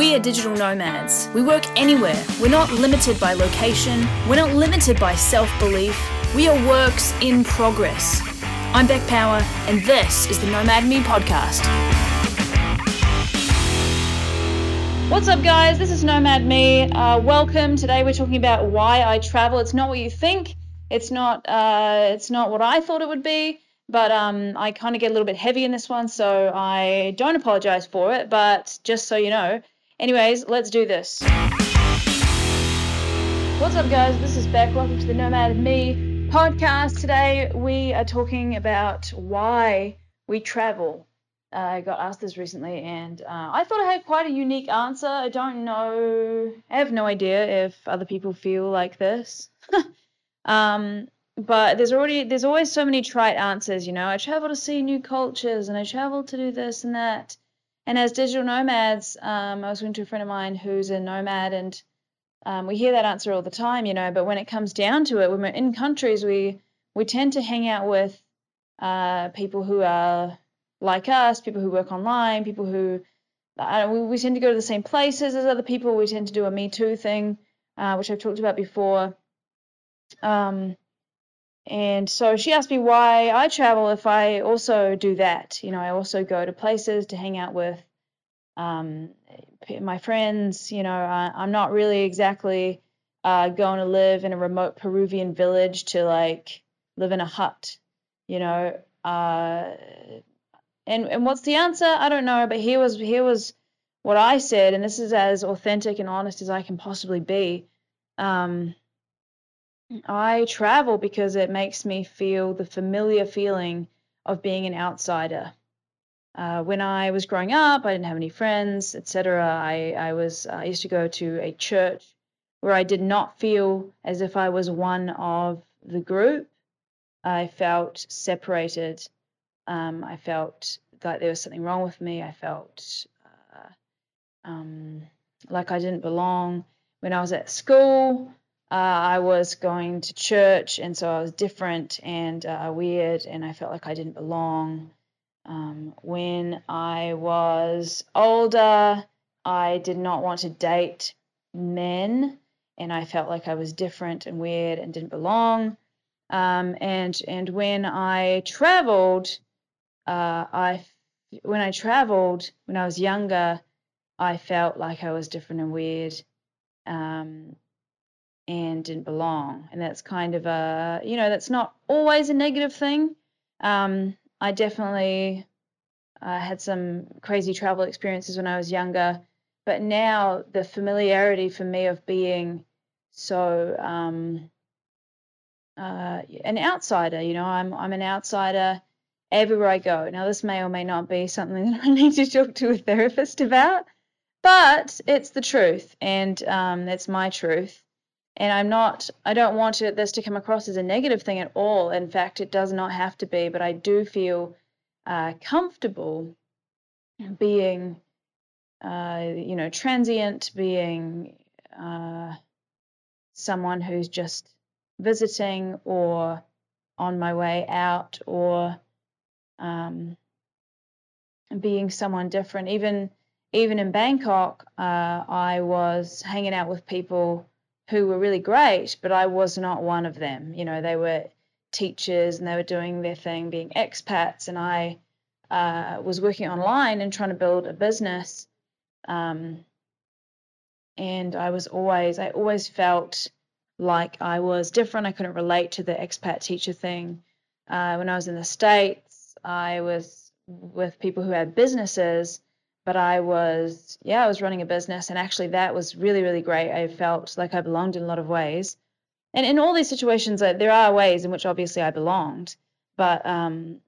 We are digital nomads. We work anywhere. We're not limited by location. We're not limited by self belief. We are works in progress. I'm Beck Power, and this is the Nomad Me podcast. What's up, guys? This is Nomad Me. Uh, welcome. Today we're talking about why I travel. It's not what you think. It's not. Uh, it's not what I thought it would be. But um, I kind of get a little bit heavy in this one, so I don't apologize for it. But just so you know. Anyways, let's do this. What's up, guys? This is Beck. Welcome to the Nomad Me podcast. Today we are talking about why we travel. Uh, I got asked this recently, and uh, I thought I had quite a unique answer. I don't know. I have no idea if other people feel like this. um, but there's already there's always so many trite answers. You know, I travel to see new cultures, and I travel to do this and that. And as digital nomads, um, I was talking to a friend of mine who's a nomad, and um, we hear that answer all the time. You know, but when it comes down to it, when we're in countries, we we tend to hang out with uh, people who are like us, people who work online, people who uh, we, we tend to go to the same places as other people. We tend to do a Me Too thing, uh, which I've talked about before. Um, and so she asked me why I travel if I also do that. You know, I also go to places to hang out with um, my friends. You know, I, I'm not really exactly uh, going to live in a remote Peruvian village to like live in a hut. You know, uh, and and what's the answer? I don't know, but here was here was what I said, and this is as authentic and honest as I can possibly be. Um, I travel because it makes me feel the familiar feeling of being an outsider. Uh, when I was growing up, I didn't have any friends, etc. I, I was I used to go to a church where I did not feel as if I was one of the group. I felt separated um, I felt like there was something wrong with me. I felt uh, um, like I didn't belong. When I was at school, uh, I was going to church, and so I was different and uh, weird, and I felt like I didn't belong. Um, when I was older, I did not want to date men, and I felt like I was different and weird and didn't belong. Um, and and when I traveled, uh, I when I traveled when I was younger, I felt like I was different and weird, um, and didn't belong. And that's kind of a you know that's not always a negative thing. Um, I definitely uh, had some crazy travel experiences when I was younger, but now the familiarity for me of being so um, uh, an outsider, you know, I'm I'm an outsider everywhere I go. Now, this may or may not be something that I need to talk to a therapist about, but it's the truth, and um, that's my truth. And I'm not, I don't want this to come across as a negative thing at all. In fact, it does not have to be, but I do feel uh, comfortable being, uh, you know, transient, being uh, someone who's just visiting or on my way out or um, being someone different. Even even in Bangkok, uh, I was hanging out with people who were really great, but I was not one of them. You know, they were teachers and they were doing their thing, being expats, and I uh, was working online and trying to build a business. Um, and I was always, I always felt like I was different. I couldn't relate to the expat teacher thing. Uh, when I was in the States, I was with people who had businesses, but I was, yeah, I was running a business. And actually, that was really, really great. I felt like I belonged in a lot of ways. And in all these situations, there are ways in which obviously I belonged, but um,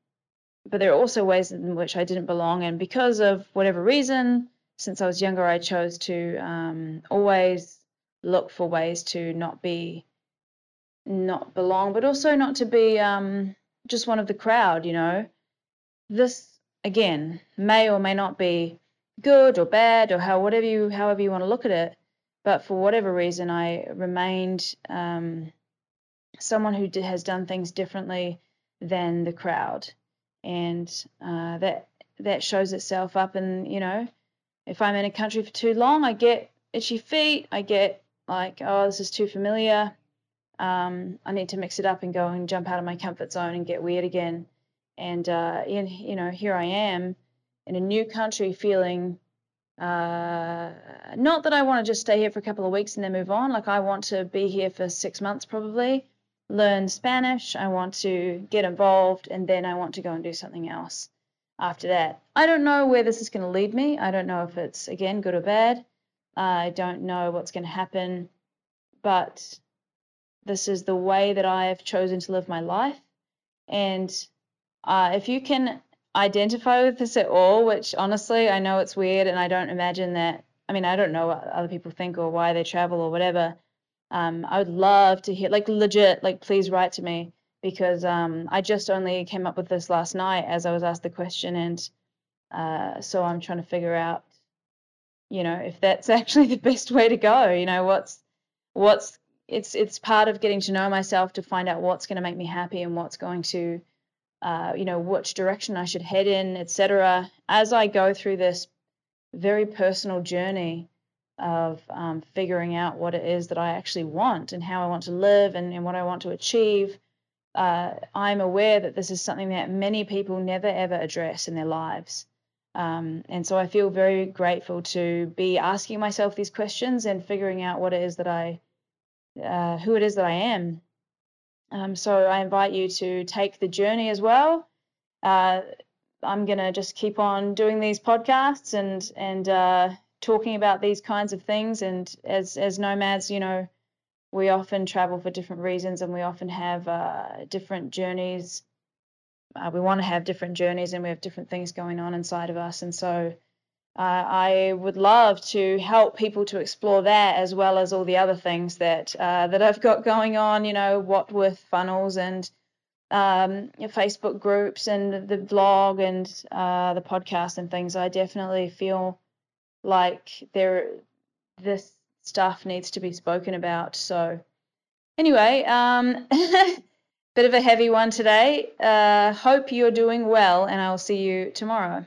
but there are also ways in which I didn't belong. And because of whatever reason, since I was younger, I chose to um, always look for ways to not be, not belong, but also not to be um, just one of the crowd, you know. This again may or may not be good or bad or how whatever you however you want to look at it, but for whatever reason I remained um, someone who has done things differently than the crowd, and uh, that that shows itself up in you know if I'm in a country for too long, I get itchy feet. I get like, oh, this is too familiar. Um, I need to mix it up and go and jump out of my comfort zone and get weird again. And uh, in, you know, here I am in a new country, feeling uh, not that I want to just stay here for a couple of weeks and then move on. Like I want to be here for six months probably, learn Spanish. I want to get involved, and then I want to go and do something else after that. I don't know where this is going to lead me. I don't know if it's again good or bad. I don't know what's going to happen, but this is the way that I have chosen to live my life. And uh, if you can identify with this at all, which honestly, I know it's weird and I don't imagine that. I mean, I don't know what other people think or why they travel or whatever. Um, I would love to hear, like, legit, like, please write to me because um, I just only came up with this last night as I was asked the question. And uh, so I'm trying to figure out, you know, if that's actually the best way to go. You know, what's, what's, it's, it's part of getting to know myself to find out what's going to make me happy and what's going to, uh, you know, which direction I should head in, etc. As I go through this very personal journey of um, figuring out what it is that I actually want and how I want to live and, and what I want to achieve, uh, I'm aware that this is something that many people never ever address in their lives. Um, and so I feel very grateful to be asking myself these questions and figuring out what it is that I, uh, who it is that I am um, so I invite you to take the journey as well. Uh, I'm gonna just keep on doing these podcasts and and uh, talking about these kinds of things. And as as nomads, you know, we often travel for different reasons, and we often have uh, different journeys. Uh, we want to have different journeys, and we have different things going on inside of us. And so uh, I would love to help people to explore that as well as all the other things that uh, that I've got going on. You know, what with funnels and um, Facebook groups and the blog and uh, the podcast and things. I definitely feel like there this stuff needs to be spoken about. So anyway, um, bit of a heavy one today. Uh, hope you're doing well, and I'll see you tomorrow.